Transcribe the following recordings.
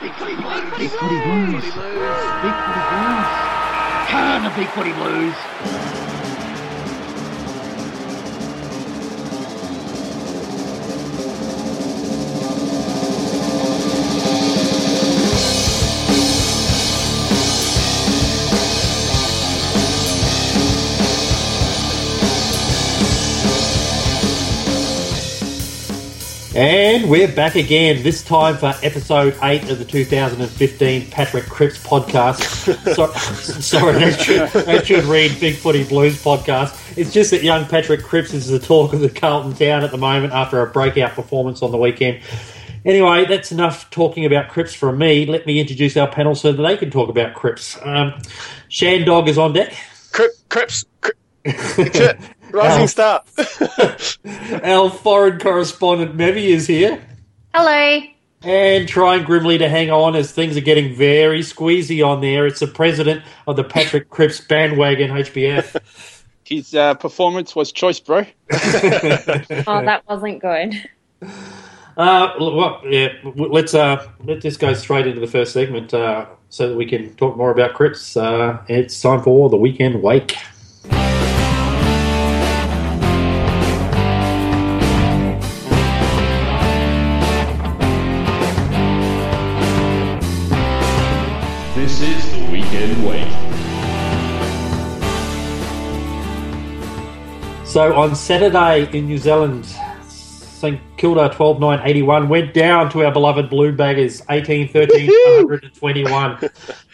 Big footy blues. Big footy blues. Big footy blues. Can the big footy blues. And we're back again, this time for episode 8 of the 2015 Patrick Cripps podcast. so, sorry, that should, that should read Big Footy Blues podcast. It's just that young Patrick Cripps is the talk of the Carlton town at the moment after a breakout performance on the weekend. Anyway, that's enough talking about Cripps from me. Let me introduce our panel so that they can talk about Cripps. Um, Shandog is on deck. Crip, Crips, Crip, Rising Al. Star. Our foreign correspondent Mevi is here. Hello. And trying grimly to hang on as things are getting very squeezy on there. It's the president of the Patrick Cripps bandwagon HBF. His uh, performance was choice, bro. Oh, that wasn't good. Uh, well, yeah, let's uh, let's just go straight into the first segment uh, so that we can talk more about Cripps. Uh, it's time for the weekend wake. So on Saturday in New Zealand, St Kilda 12 9 81 went down to our beloved Blue Baggers 18 13 121.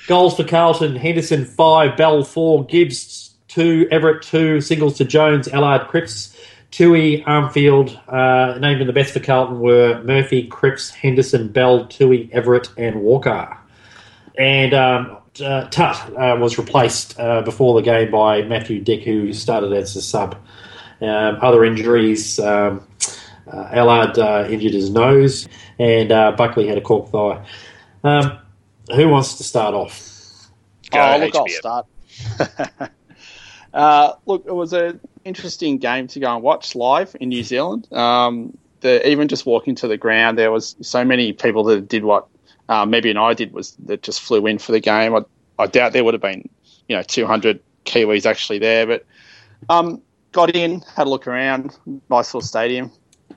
Goals for Carlton Henderson 5, Bell 4, Gibbs 2, Everitt 2, singles to Jones, Allard Cripps, Tuohy, Armfield. Uh, named in the best for Carlton were Murphy, Cripps, Henderson, Bell, Tuohy, Everitt, and Walker. And um, uh, Tut uh, was replaced uh, before the game by Matthew Dick, who started as a sub. Um, other injuries, um, uh, Allard uh, injured his nose, and uh, Buckley had a cork thigh. Um, who wants to start off? oh, look, I'll start. uh, look, it was an interesting game to go and watch live in New Zealand. Um, the, even just walking to the ground, there was so many people that did what uh, maybe and I did was that just flew in for the game. I, I doubt there would have been, you know, 200 Kiwis actually there, but um, got in, had a look around, nice little stadium.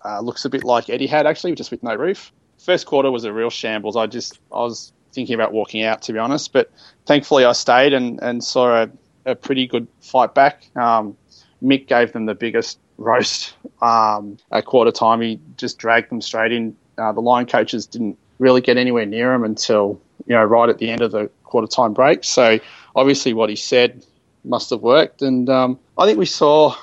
Uh, looks a bit like Etihad actually, just with no roof. First quarter was a real shambles. I just I was thinking about walking out to be honest, but thankfully I stayed and, and saw a, a pretty good fight back. Um, Mick gave them the biggest roast um, at quarter time. He just dragged them straight in. Uh, the line coaches didn't really get anywhere near him until you know right at the end of the quarter time break. So obviously what he said must have worked, and um, I think we saw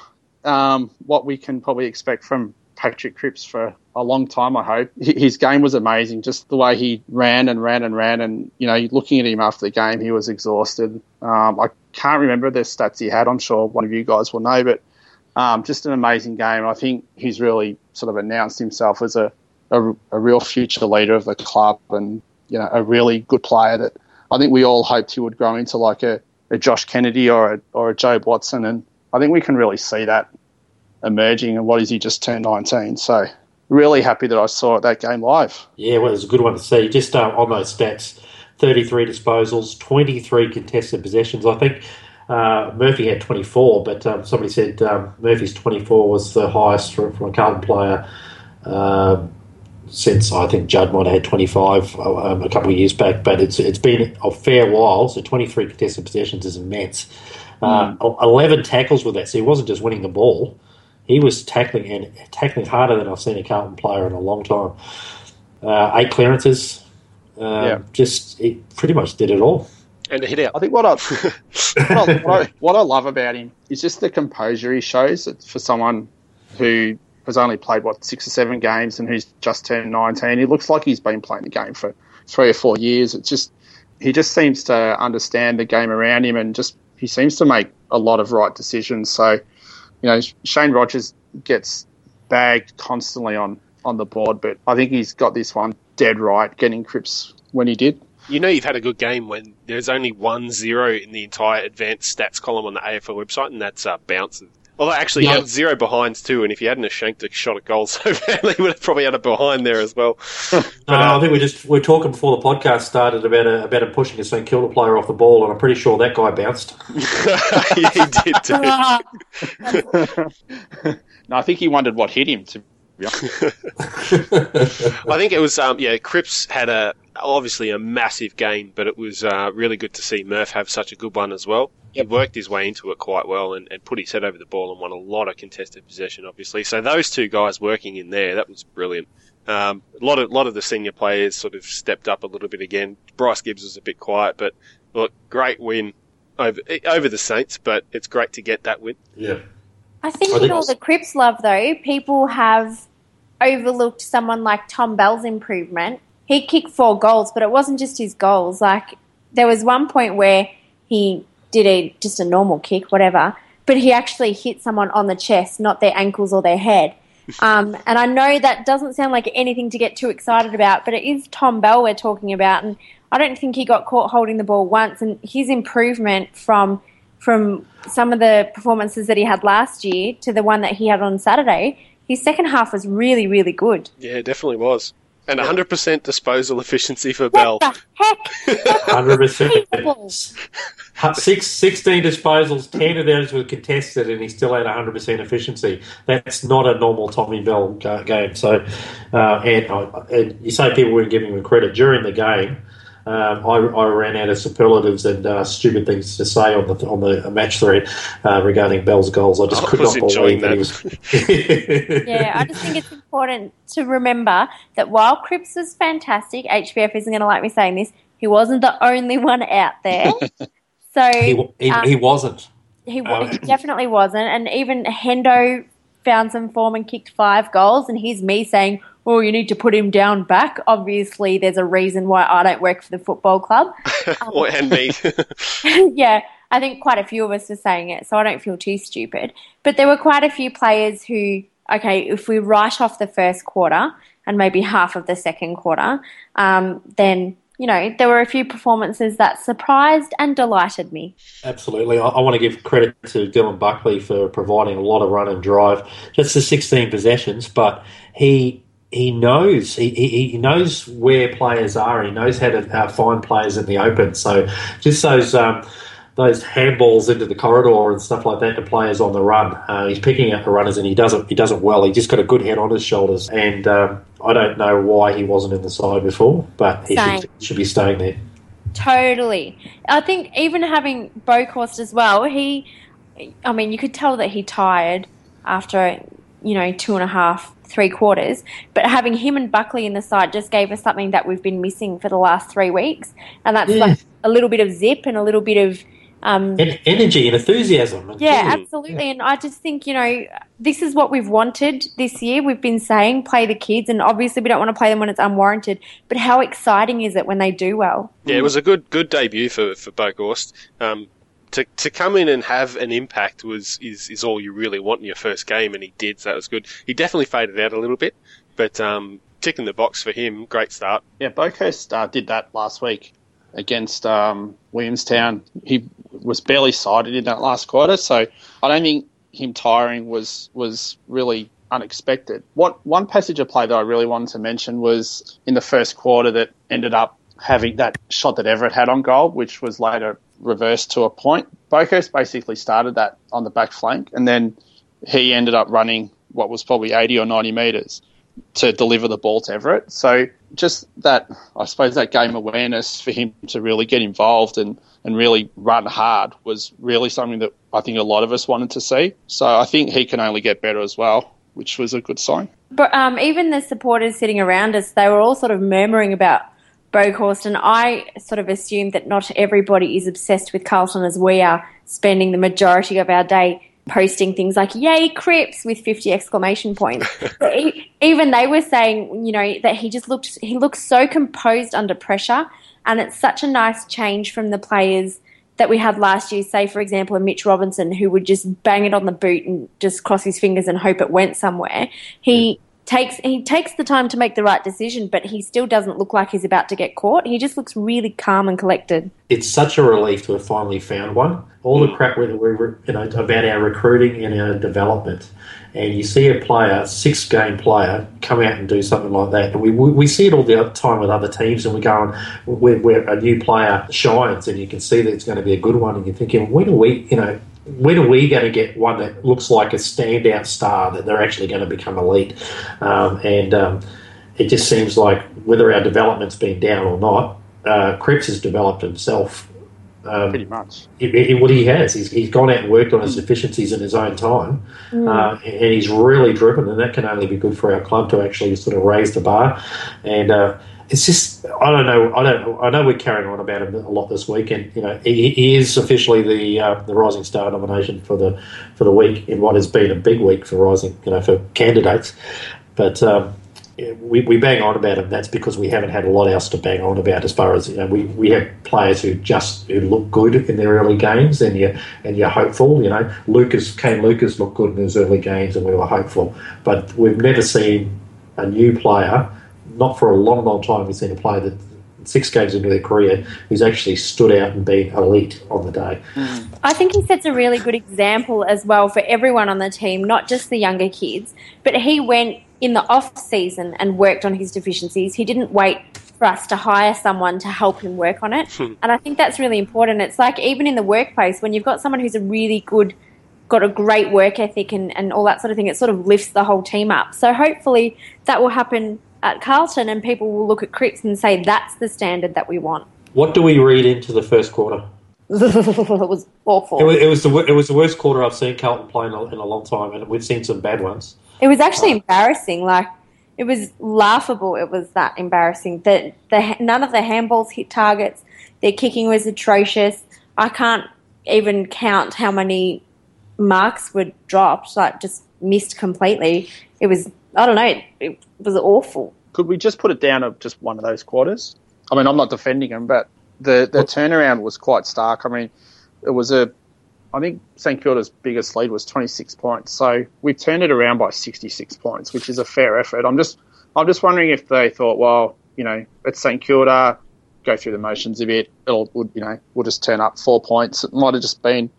um, what we can probably expect from Patrick Cripps for a long time. I hope his game was amazing. Just the way he ran and ran and ran, and you know, looking at him after the game, he was exhausted. Um, I can't remember the stats he had. I'm sure one of you guys will know, but um, just an amazing game. I think he's really sort of announced himself as a, a, a real future leader of the club, and you know, a really good player that I think we all hoped he would grow into like a, a Josh Kennedy or a, or a Jobe Watson, and I think we can really see that emerging. And what is he just turned 19? So really happy that I saw that game live. Yeah, well, it was a good one to see. Just uh, on those stats 33 disposals, 23 contested possessions. I think uh, Murphy had 24, but um, somebody said um, Murphy's 24 was the highest from, from a Carlton player um, since I think Judd might have had 25 um, a couple of years back. But it's it's been a fair while, so 23 contested possessions is immense. Uh, 11 tackles with that, so he wasn't just winning the ball. He was tackling and tackling harder than I've seen a Carlton player in a long time. Uh, eight clearances. Um, Yeah. Just he pretty much did it all. And a hit out. I think what I, what, I, what, I, what I love about him is just the composure he shows for someone who has only played what six or seven games and who's just turned 19. He looks like he's been playing the game for three or four years. It's just he just seems to understand the game around him and just he seems to make a lot of right decisions. So, you know, Shane Rogers gets bagged constantly on on the board, but I think he's got this one dead right, getting Cripps when he did. You know you've had a good game when there's only one zero in the entire advanced stats column on the AFL website, and that's uh, bounces. Although actually, he had zero behinds too, and if he hadn't have shanked a shot at goal so badly, he would have probably had a behind there as well. No, uh, uh, I think we just we are talking before the podcast started about a, about him pushing a St Kilda player off the ball, and I'm pretty sure that guy bounced. yeah, he did too. no, I think he wondered what hit him. To be honest. I think it was, um, yeah, Cripps had a obviously a massive gain, but it was uh, really good to see Murph have such a good one as well. He worked his way into it quite well and, and put his head over the ball and won a lot of contested possession, obviously. So those two guys working in there, that was brilliant. Um, a lot of lot of the senior players sort of stepped up a little bit again. Bryce Gibbs was a bit quiet, but look, great win over over the Saints. But it's great to get that win. yeah. I think I in think- all the Cripps love, though, people have overlooked someone like Tom Bell's improvement. He kicked four goals, but it wasn't just his goals. Like there was one point where he did a just a normal kick, whatever, but he actually hit someone on the chest, not their ankles or their head. Um, and I know that doesn't sound like anything to get too excited about, but it is Tom Bell we're talking about, and I don't think he got caught holding the ball once. And his improvement from from some of the performances that he had last year to the one that he had on Saturday, his second half was really, really good. Yeah, it definitely was. And 100% disposal efficiency for Bell. What the heck? Hundred percent. Six, 16 disposals, ten of those were contested, and he still had hundred percent efficiency. That's not a normal Tommy Bell game. So, uh, and, uh, and you say people weren't giving him credit during the game. Um, I, I ran out of superlatives and uh, stupid things to say on the on the match thread uh, regarding Bell's goals. I just I could not believe that. he was. Yeah, I just think it's important to remember that while Cripps was fantastic, HBF isn't going to like me saying this, he wasn't the only one out there. So he, he, um, he wasn't. He, wa- he definitely wasn't. And even Hendo found some form and kicked five goals. And here's me saying, oh, you need to put him down back. Obviously, there's a reason why I don't work for the football club. Or- and me. yeah, I think quite a few of us are saying it, so I don't feel too stupid. But there were quite a few players who, okay, if we write off the first quarter and maybe half of the second quarter, um, then, you know, there were a few performances that surprised and delighted me. Absolutely. I, I want to give credit to Dylan Buckley for providing a lot of run and drive. Just the 16 possessions, but he he knows he, he, knows where players are. He knows how to uh, find players in the open. So just those um, those handballs into the corridor and stuff like that to players on the run. Uh, he's picking out the runners and he does it. He does it well. He just got a good head on his shoulders. And um, I don't know why he wasn't in the side before, but he should, should be staying there. Totally. I think even having Boekhorst as well, he, I mean, you could tell that he tired after, you know, two and a half, three quarters. But having him and Buckley in the side just gave us something that we've been missing for the last three weeks. And that's Yeah. like a little bit of zip and a little bit of, um, En- energy and enthusiasm. and yeah, joy. absolutely. And I just think, you know, this is what we've wanted this year. We've been saying play the kids, and obviously we don't want to play them when it's unwarranted. But how exciting is it when they do well? Yeah, it was a good good debut for for Boekhorst. Um, to to come in and have an impact was is is all you really want in your first game, and he did. So that was good. He definitely faded out a little bit, but um, ticking the box for him. Great start. Yeah, Boekhorst uh, did that last week against um, Williamstown. He was barely sided in that last quarter, so I don't think him tiring was was really unexpected. What one passage of play that I really wanted to mention was in the first quarter that ended up having that shot that Everitt had on goal, which was later reversed to a point. Boekhorst basically started that on the back flank, and then he ended up running what was probably 80 or 90 metres to deliver the ball to Everitt. So just that, I suppose, that game awareness for him to really get involved and, and really run hard was really something that I think a lot of us wanted to see. So I think he can only get better as well, which was a good sign. But um, even the supporters sitting around us, they were all sort of murmuring about Boekhorst, and I sort of assumed that not everybody is obsessed with Carlton as we are, spending the majority of our day posting things like "Yay Cripps" with fifty exclamation points. But e- even they were saying, you know, that he just looked he looked so composed under pressure, and it's such a nice change from the players that we had last year. Say, for example, a Mitch Robinson who would just bang it on the boot and just cross his fingers and hope it went somewhere. He takes he takes the time to make the right decision, but he still doesn't look like he's about to get caught. He just looks really calm and collected. It's such a relief to have finally found one. All the mm. crap we, were, you know about our recruiting and our development, and you see a player, six game player, come out and do something like that. And we, we, we see it all the time with other teams, and we go on where, where a new player shines, and you can see that it's going to be a good one, and you're thinking, when are we, you know, when are we going to get one that looks like a standout star that they're actually going to become elite? Um, and um, it just seems like whether our development's been down or not, uh, Cripps has developed himself. Um, Pretty much. It, it, what he has, he's, he's gone out and worked on his deficiencies in his own time, mm. uh, and he's really driven, and that can only be good for our club to actually sort of raise the bar. And uh, it's just I don't know I don't I know we're carrying on about him a lot this week, and you know he, he is officially the uh, the Rising Star nomination for the for the week in what has been a big week for Rising you know for candidates, but. Um, we, we bang on about him. That's because we haven't had a lot else to bang on about. As far as you know, we, we have players who just who look good in their early games, and you and you're hopeful. You know, Lucas Kane Lucas looked good in his early games, and we were hopeful. But we've never seen a new player not for a long, long time we've seen a player that six games into their career who's actually stood out and been elite on the day. Mm. I think he sets a really good example as well for everyone on the team, not just the younger kids. But he went in the off season and worked on his deficiencies. He didn't wait for us to hire someone to help him work on it. Hmm. and I think that's really important. It's like even in the workplace when you've got someone who's a really good got a great work ethic and, and all that sort of thing, it sort of lifts the whole team up. So hopefully that will happen at Carlton, and people will look at Cripps and say that's the standard that we want. What do we read into the first quarter? it was awful. It was, it was, the it was the worst quarter I've seen Carlton play in a, in a long time, and we've seen some bad ones. It was actually uh, embarrassing. Like it was laughable. It was that embarrassing. That the none of the handballs hit targets. Their kicking was atrocious. I can't even count how many marks were dropped. Like just missed completely. It was I don't know. It, it was awful. Could we just put it down to just one of those quarters? I mean, I'm not defending him, but the the turnaround was quite stark. I mean, it was a I think St Kilda's biggest lead was 26 points, so we've turned it around by 66 points, which is a fair effort. I'm just I'm just wondering if they thought, well, you know, it's St Kilda, go through the motions a bit. It'll, you know, we'll just turn up four points. It might have just been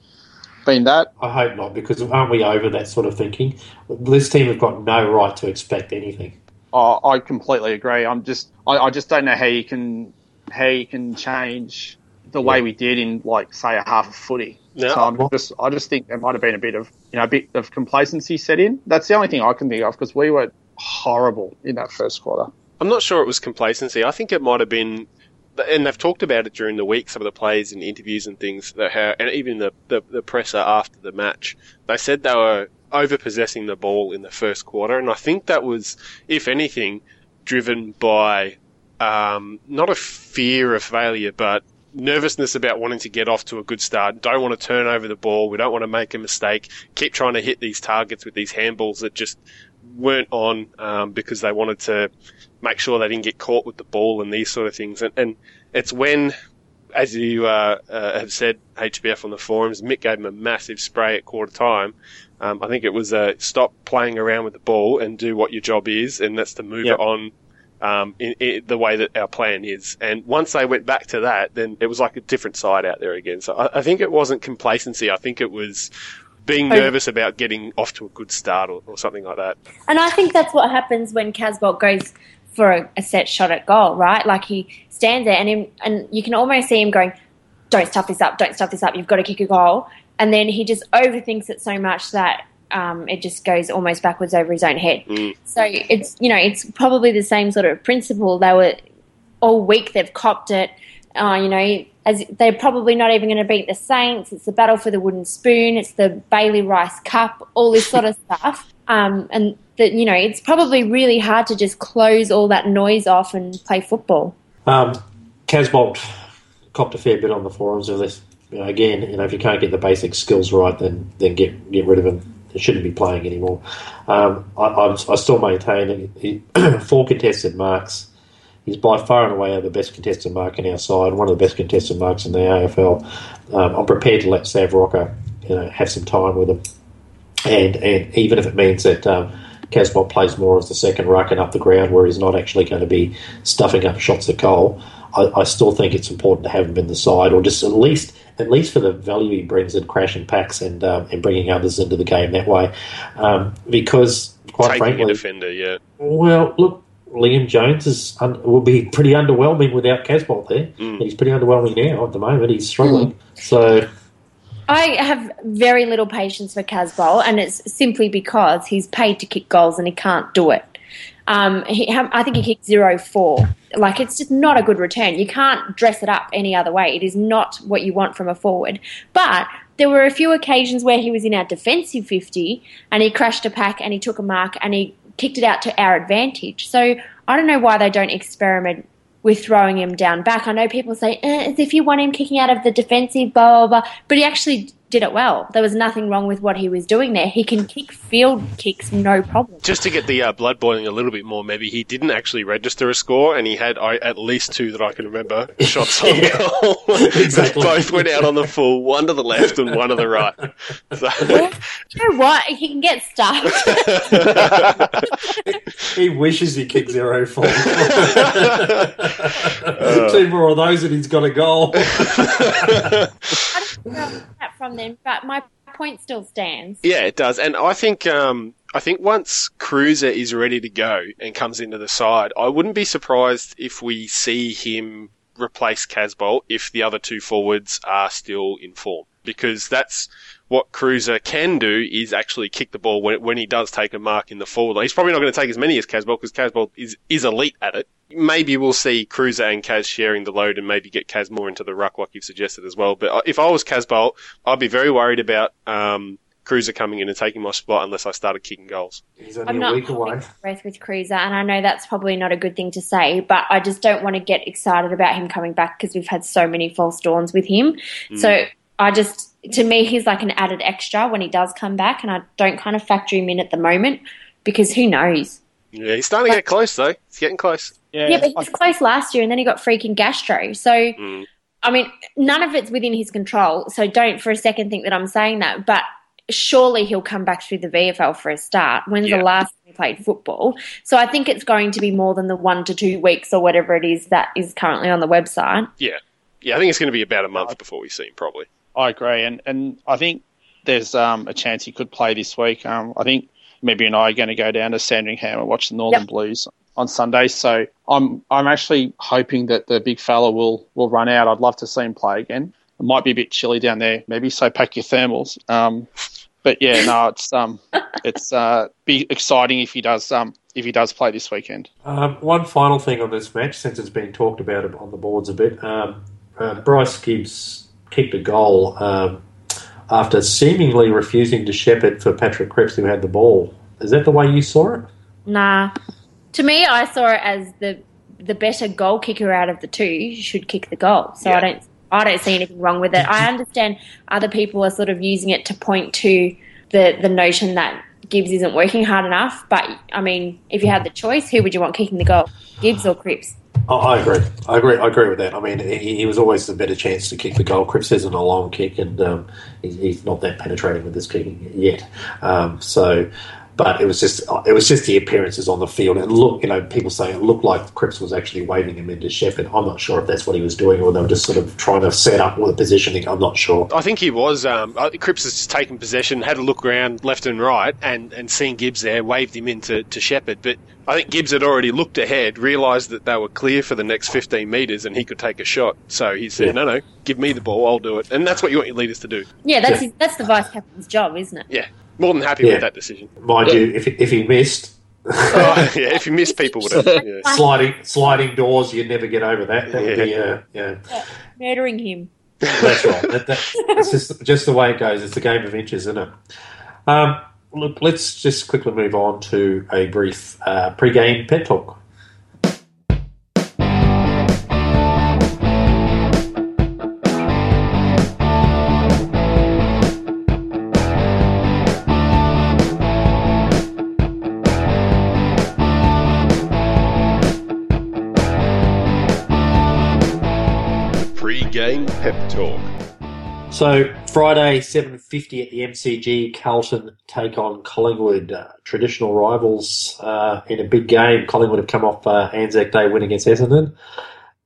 been that? I hope not, because aren't we over that sort of thinking? This team have got no right to expect anything. Oh, I completely agree. I'm just, I, I just don't know how you can, how you can change the way we did in like say a half a footy. No. So I'm just, I just think there might have been a bit of, you know, a bit of complacency set in. That's the only thing I can think of because we were horrible in that first quarter. I'm not sure it was complacency. I think it might have been and they've talked about it during the week. Some of the players in interviews and things that how, and even the, the, the presser after the match, they said they were over possessing the ball in the first quarter, and I think that was, if anything, driven by um, not a fear of failure, but nervousness about wanting to get off to a good start. Don't want to turn over the ball. We don't want to make a mistake. Keep trying to hit these targets with these handballs that just weren't on um, because they wanted to make sure they didn't get caught with the ball and these sort of things. And, and it's when, as you uh, uh, have said, HBF on the forums, Mick gave him a massive spray at quarter time. Um, I think it was uh, stop playing around with the ball and do what your job is, and that's to move yep. it on um, in, in, the way that our plan is. And once they went back to that, then it was like a different side out there again. So I, I think it wasn't complacency. I think it was being nervous about getting off to a good start or, or, something like that. And I think that's what happens when Casboult goes for a, a, set shot at goal, right? Like he stands there and him, and you can almost see him going, "Don't stuff this up! Don't stuff this up! You've got to kick a goal." And then he just overthinks it so much that um, it just goes almost backwards over his own head. Mm. So it's you know it's probably the same sort of principle. They were all week they've copped it. Uh, you know, as they're probably not even going to beat the Saints. It's the battle for the wooden spoon. It's the Bailey Rice Cup. All this sort of stuff. Um, and that you know it's probably really hard to just close all that noise off and play football. Um, Casboult copped a fair bit on the forums of this. You know, again, you know, if you can't get the basic skills right, then then get get rid of him. He shouldn't be playing anymore. Um, I, I, I, still maintain he, four contested marks. He's by far and away the best contested mark in our side, one of the best contested marks in the AFL. Um, I'm prepared to let Sav Rocca, you know, have some time with him, and and even if it means that um, Casboult plays more as the second ruck and up the ground where he's not actually going to be stuffing up shots at goal, I, I still think it's important to have him in the side, or just at least at least for the value he brings in crashing packs and um, and bringing others into the game that way. Um, because quite Taking frankly, a defender, yeah. well, look, Liam Jones is un- will be pretty underwhelming without Casboult there. Mm. He's pretty underwhelming now at the moment. He's struggling. So I have very little patience for Casboult, and it's simply because he's paid to kick goals and he can't do it. Um, he, I think he kicked zero four. Like it's just not a good return. You can't dress it up any other way. It is not what you want from a forward. But there were a few occasions where he was in our defensive fifty and he crashed a pack and he took a mark and he kicked it out to our advantage. So I don't know why they don't experiment with throwing him down back. I know people say, eh, as if you want him kicking out of the defensive, blah, blah, blah. But he actually did it well. There was nothing wrong with what he was doing there. He can kick field kicks, no problem. Just to get the uh, blood boiling a little bit more, maybe he didn't actually register a score, and he had I, at least two that I can remember shots on goal. Exactly. Both went out on the full, one to the left and one to the right. So, You know what? He can get stuffed. he wishes he kicked zero four. Two more of those and he's got a goal. From them, but my point still stands. yeah, it does, and I think um, I think once Cruiser is ready to go and comes into the side, I wouldn't be surprised if we see him replace Casboult if the other two forwards are still in form, because that's what Cruiser can do is actually kick the ball when, when he does take a mark in the forward line. He's probably not going to take as many as Casboult because Casboult is, is elite at it. Maybe we'll see Cruiser and Kaz sharing the load and maybe get Kaz more into the ruck like you've suggested as well. But if I was Casboult, I'd be very worried about um, Cruiser coming in and taking my spot unless I started kicking goals. He's only I'm a not week away. holding breath with Cruiser, and I know that's probably not a good thing to say, but I just don't want to get excited about him coming back because we've had so many false dawns with him. So I just, to me, he's like an added extra when he does come back, and I don't kind of factor him in at the moment because who knows? Yeah, he's starting to get close though. He's getting close. Yeah, Yeah, but he was close last year, and then he got freaking gastro. So, Mm. I mean, none of it's within his control. So don't for a second think that I'm saying that. But surely he'll come back through the VFL for a start. When's Yeah. the last time he played football? So I think it's going to be more than the one to two weeks or whatever it is that is currently on the website. Yeah. Yeah, I think it's going to be about a month before we see him, probably. I agree, and and I think there's um, a chance he could play this week. Um, I think maybe and I are going to go down to Sandringham and watch the Northern Yep. Blues on Sunday. So I'm I'm actually hoping that the big fella will will run out. I'd love to see him play again. It might be a bit chilly down there, maybe. So pack your thermals. Um, but yeah, no, it's um, it's uh, be exciting if he does um, if he does play this weekend. Um, one final thing on this match, since it's been talked about on the boards a bit. Um, uh, Bryce Gibbs kicked a goal um, after seemingly refusing to shepherd for Patrick Cripps, who had the ball. Is that the way you saw it? Nah. To me, I saw it as the the better goal kicker out of the two should kick the goal. So Yeah. I don't I don't see anything wrong with it. I understand other people are sort of using it to point to the the notion that Gibbs isn't working hard enough. But I mean, if you had the choice, who would you want kicking the goal, Gibbs or Cripps? I I agree. I agree. I agree with that. I mean, he, he was always the better chance to kick the goal. Cripps isn't a long kick, and um, he's, he's not that penetrating with his kicking yet. Um, so, but it was just it was just the appearances on the field. And look, you know, people say it looked like Cripps was actually waving him into Shepard. I'm not sure if that's what he was doing, or they were just sort of trying to set up with the positioning. I'm not sure. I think he was. Um, Cripps has just taken possession, had a look around left and right, and, and seeing Gibbs there, waved him into to Shepherd. But I think Gibbs had already looked ahead, realised that they were clear for the next 15 metres, and he could take a shot. So he said, Yeah. "No, no, give me the ball, I'll do it." And that's what you want your leaders to do. Yeah, that's Yeah. his, that's the vice captain's job, isn't it? Yeah, more than happy Yeah. with that decision. Mind you, if if he missed. Oh, yeah, if you miss people, would have. Yeah. sliding sliding doors, you'd never get over that. That would be, uh, yeah. Murdering him. That's right. That, that, it's just just the way it goes. It's a game of inches, isn't it? Um, look, let's just quickly move on to a brief uh, pre-game pet talk. Pre-game pep talk. So Friday, seven fifty at the MCG, Carlton take on Collingwood, uh, traditional rivals uh, in a big game. Collingwood have come off uh, Anzac Day win against Essendon.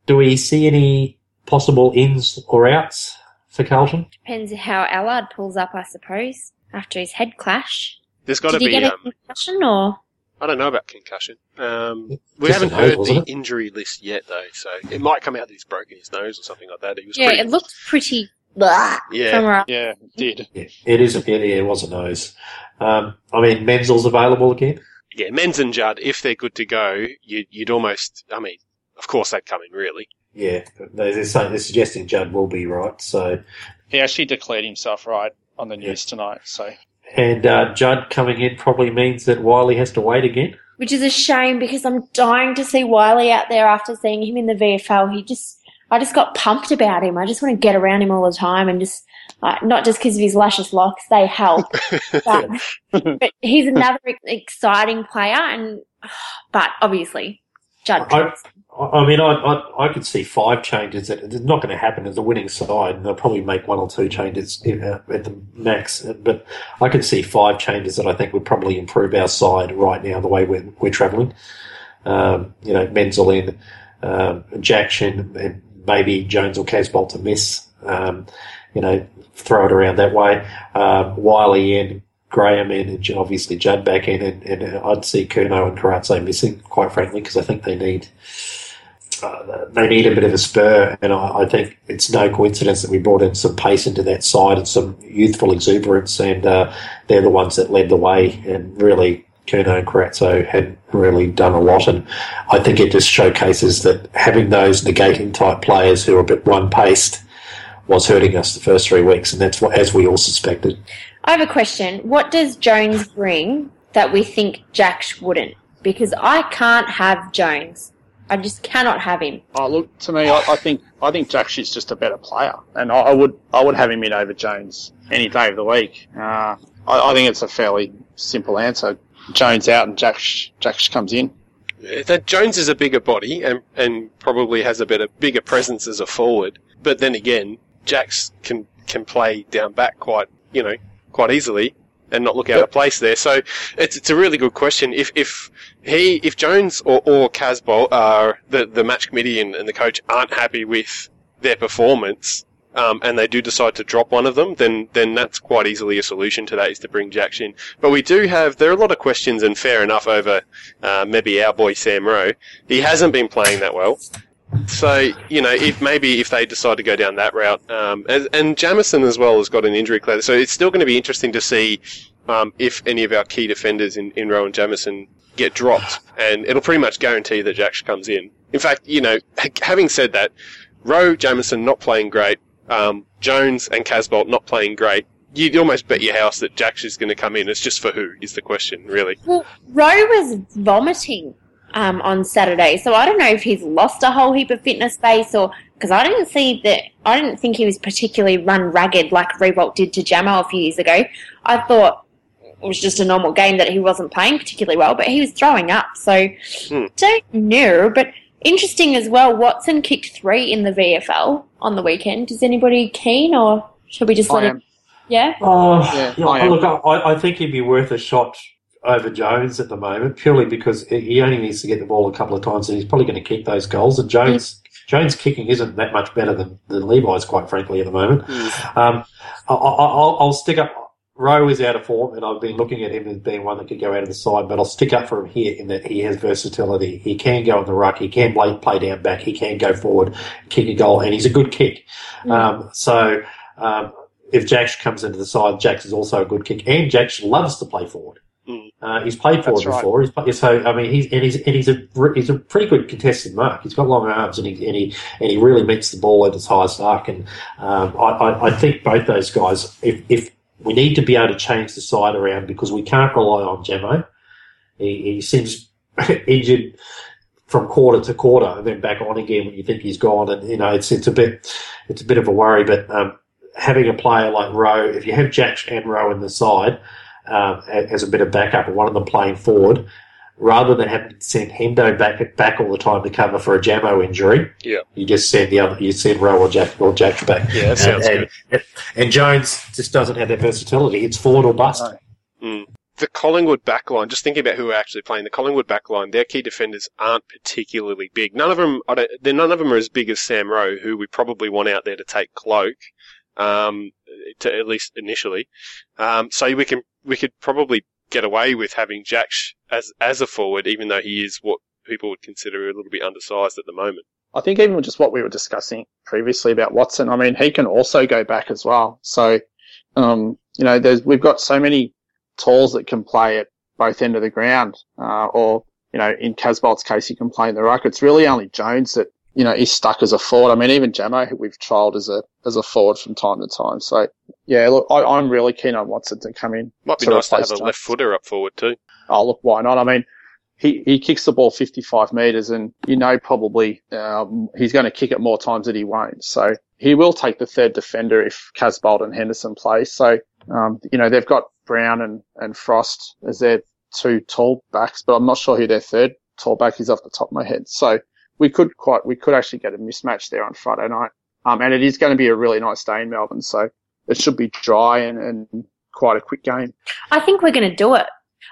Do we see any possible ins or outs for Carlton? Depends how Allard pulls up, I suppose, after his head clash. There's got Did to he be. get a Um, concussion or? I don't know about concussion. Um, we haven't nose, heard wasn't the it? injury list yet, though, so it might come out that he's broken his nose or something like that. He was Yeah, pretty, it looked pretty. Blah, Yeah. Yeah, it did. Yeah, it is. A, It, it was a nose. Um, I mean, Menzel's available again. yeah. Menz and Judd, if they're good to go, you, you'd almost. I mean, of course they'd come in, really. Yeah, they're, they're, saying, they're suggesting Judd will be right. So, He actually declared himself right on the news tonight. So and uh, Judd coming in probably means that Whiley has to wait again. Which is a shame because I'm dying to see Whiley out there after seeing him in the VFL. He just, I just got pumped about him. I just want to get around him all the time and just, like, not just because of his luscious locks, they help. but, but he's another exciting player and, but obviously, Judd. I, I mean, I, I I could see five changes. That it's not going to happen as a winning side. and They'll probably make one or two changes at the max. But I could see five changes that I think would probably improve our side right now the way we're, we're travelling. Um, you know, Menzel in, um, Jackson, and maybe Jones or Casboult to miss. Um, you know, throw it around that way. Um, Whiley in, Graham in, and obviously Judd back in, and, and I'd see Curnow and Carrazzo missing, quite frankly, because I think they need uh, they need a bit of a spur, and I, I think it's no coincidence that we brought in some pace into that side and some youthful exuberance, and uh, they're the ones that led the way, and really. Curnow and Carrazzo had really done a lot, and I think it just showcases that having those negating type players who are a bit one paced was hurting us the first three weeks, and that's what, as we all suspected. I have a question. What does Jones bring that we think Jack wouldn't? Because I can't have Jones. I just cannot have him. Oh, look to me, I, I think I think Jaksch's just a better player, and I, I would I would have him in over Jones any day of the week. Uh, I, I think it's a fairly simple answer. Jones out and Jaksch Jaksch comes in. That Jones is a bigger body and and probably has a better bigger presence as a forward. But then again, Jacks can can play down back quite you know quite easily and not look out of place there. So it's it's a really good question. If if he if Jones or or Casboult are the the match committee and, and the coach aren't happy with their performance. Um, and they do decide to drop one of them, then then that's quite easily a solution to that is to bring Jacks in. But we do have there are a lot of questions, and fair enough over uh, maybe our boy Sam Rowe. He hasn't been playing that well. So you know, if maybe if they decide to go down that route, um, and, and Jamison as well has got an injury clear, so it's still going to be interesting to see um, if any of our key defenders in, in Rowe and Jamison get dropped, and it'll pretty much guarantee that Jack comes in. In fact, you know, having said that, Rowe, Jamison not playing great, um, Jones and Casboult not playing great. You'd almost bet your house that Jack is going to come in. It's just for who is the question, really. Well, Rowe was vomiting um, on Saturday, so I don't know if he's lost a whole heap of fitness space or because I didn't see that. I didn't think he was particularly run ragged like Riewoldt did to Jamo a few years ago. I thought it was just a normal game that he wasn't playing particularly well, but he was throwing up. So Hmm. don't know, but. Interesting as well. Watson kicked three in the VFL on the weekend. Is anybody keen, or should we just let I it? am. Yeah. Oh, Yeah, yeah, I look, I, I think he'd be worth a shot over Jones at the moment, purely because he only needs to get the ball a couple of times, and he's probably going to kick those goals. And Jones, Jones kicking isn't that much better than, than Levi's, quite frankly, at the moment. Um, I, I, I'll, I'll stick up. Rowe is out of form, and I've been looking at him as being one that could go out of the side. But I'll stick up for him here in that he has versatility. He can go in the ruck. He can play, play down back. He can go forward, kick a goal, and he's a good kick. Mm. Um, so um, if Jax comes into the side, Jax is also a good kick, and Jax loves to play forward. Mm. Uh, he's played for That's right. before. He's so I mean, he's and he's and he's a he's a pretty good contested mark. He's got long arms, and he and he and he really meets the ball at its highest arc. And um, I, I, I think both those guys, if if we need to be able to change the side around because we can't rely on Jamo. He, he seems injured from quarter to quarter and then back on again when you think he's gone. And you know, it's it's a bit it's a bit of a worry. But um, having a player like Rowe, if you have Jack and Rowe in the side um, a- as a bit of backup, and one of them playing forward. rather than having to send Hendo back back all the time to cover for a Jamo injury, Yeah. you just send the other, you send Rowe or Jack or Jack back. Yeah, that sounds and, and, and Jones just doesn't have that versatility. It's forward or bust. No. The Collingwood backline, just thinking about who are actually playing, the Collingwood backline, their key defenders aren't particularly big. None of them, I don't, they're, none of them are as big as Sam Rowe, who we probably want out there to take cloak, um, to, at least initially. Um, so we can, we could probably get away with having Jack as, as a forward, even though he is what people would consider a little bit undersized at the moment. I think even just what we were discussing previously about Watson, I mean, he can also go back as well. So, um, you know, we've got so many talls that can play at both end of the ground, uh, or, you know, in Casboult's case, he can play in the ruck. It's really only Jones that, you know, is stuck as a forward. I mean, even Jamo, we've trialled as a, as a forward from time to time. So, yeah, look, I, I'm really keen on Watson to come in. Might be to nice to have a left footer up forward too. Oh, look, why not? I mean, he, he kicks the ball 55 metres and you know probably um, he's going to kick it more times than he won't. So he will take the third defender if Casboult and Henderson play. So, um, you know, they've got Brown and, and Frost as their two tall backs, but I'm not sure who their third tall back is off the top of my head. So we could quite, we could actually get a mismatch there on Friday night. Um, and it is going to be a really nice day in Melbourne. So it should be dry and, and quite a quick game. I think we're going to do it.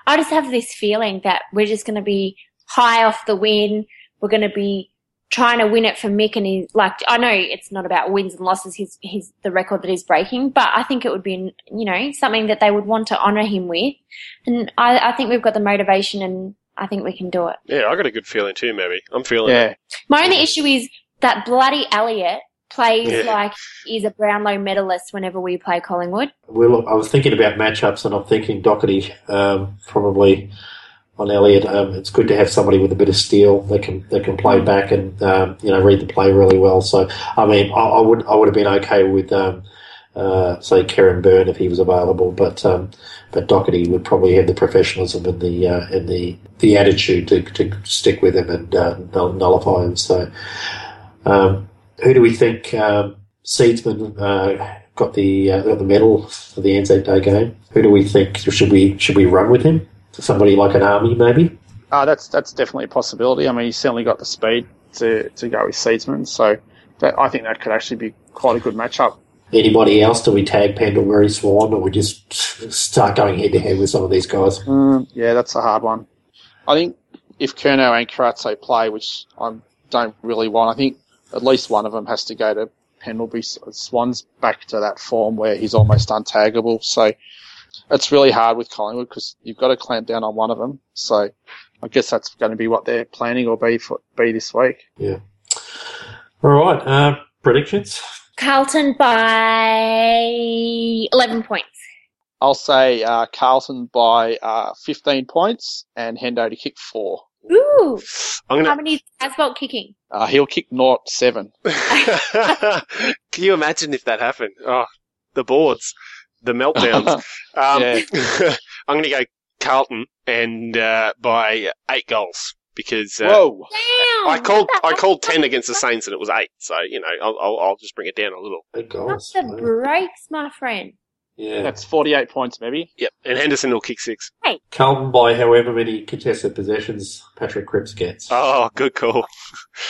I just have this feeling that we're just going to be high off the win. We're going to be trying to win it for Mick and he's like, I know it's not about wins and losses. He's, he's the record that he's breaking, but I think it would be, you know, something that they would want to honour him with. And I, I think we've got the motivation and I think we can do it. Yeah, I got a good feeling too, maybe. I'm feeling it. Yeah. My only issue is that bloody Elliott plays Yeah. like he's a Brownlow medalist whenever we play Collingwood. Well, I was thinking about matchups, and I'm thinking Docherty um, probably on Elliott. Um, it's good to have somebody with a bit of steel that can that can play back and um, you know read the play really well. So, I mean, I, I would I would have been okay with um, uh, say Ciaran Byrne if he was available, but um, but Docherty would probably have the professionalism and the uh, and the the attitude to, to stick with him and uh, nullify him. So, um, who do we think um, Seedsman uh, got the uh, got the medal for the Anzac Day game? Who do we think should we should we run with him? Somebody like an Army, maybe. Uh, that's that's definitely a possibility. I mean, he's certainly got the speed to, to go with Seedsman, so that, I think that could actually be quite a good matchup. Anybody else? Do we tag Pendlebury, Swan, or we just start going head to head with some of these guys? Mm, yeah, that's a hard one. I think if Curnow and Carrazzo play, which I don't really want, I think at least one of them has to go to Pendlebury. Swan's back to that form where he's almost untaggable, so it's really hard with Collingwood because you've got to clamp down on one of them. So I guess that's going to be what they're planning or be for, be this week. Yeah. All right. Uh, predictions. Carlton by 11 points. I'll say uh, Carlton by uh, 15 points and Hendo to kick four. Ooh. I'm How gonna. many is Casboult kicking? Uh, he'll kick naught seven. Can you imagine if that happened? Oh, the boards, the meltdowns. Um, I'm going to go Carlton and uh, by eight goals because uh, Whoa! Damn! I called I called ten against the Saints and it was eight. So you know I'll I'll, I'll just bring it down a little. Eight Not goals. the breaks, my friend. Yeah. That's 48 points, maybe. Yep, and Henderson will kick six. Carlton by however many contested possessions Patrick Cripps gets. Oh, good call.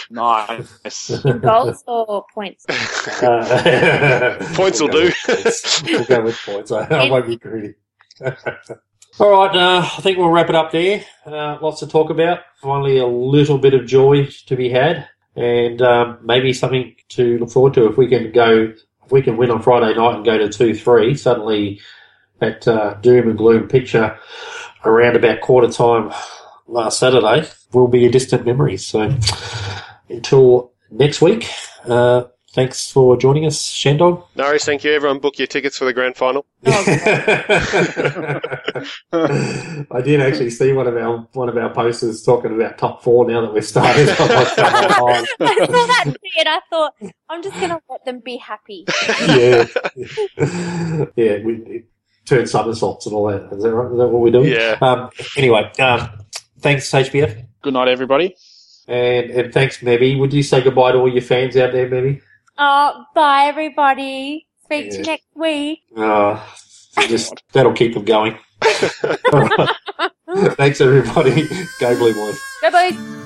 Nice. Goals or points? Uh, Points will do. with points. We'll go with points. I, I won't be greedy. All right, uh, I think we'll wrap it up there. Uh, lots to talk about. Finally, a little bit of joy to be had, and um, maybe something to look forward to. If we can go, if we can win on Friday night and go to two three, suddenly that uh, doom and gloom picture around about quarter time last Saturday will be a distant memory. So until next week, uh, thanks for joining us, Shandog. Norris, thank you. Everyone, book your tickets for the grand final. I did actually see one of our one of our posters talking about top four now that we've started. I'm like, come on. I saw that too, and I thought, I'm just going to let them be happy. yeah, yeah. We it turn somersaults and all that. Is that right? Is that what we're doing? Yeah. Um, anyway, um, thanks HBF, Good night, everybody. and and thanks, Mebby. Would you say goodbye to all your fans out there, Mebby? Oh, bye, everybody. Speak to you next week. Uh, just that'll keep them going. Thanks, everybody. Go Blue Boys. Go boys.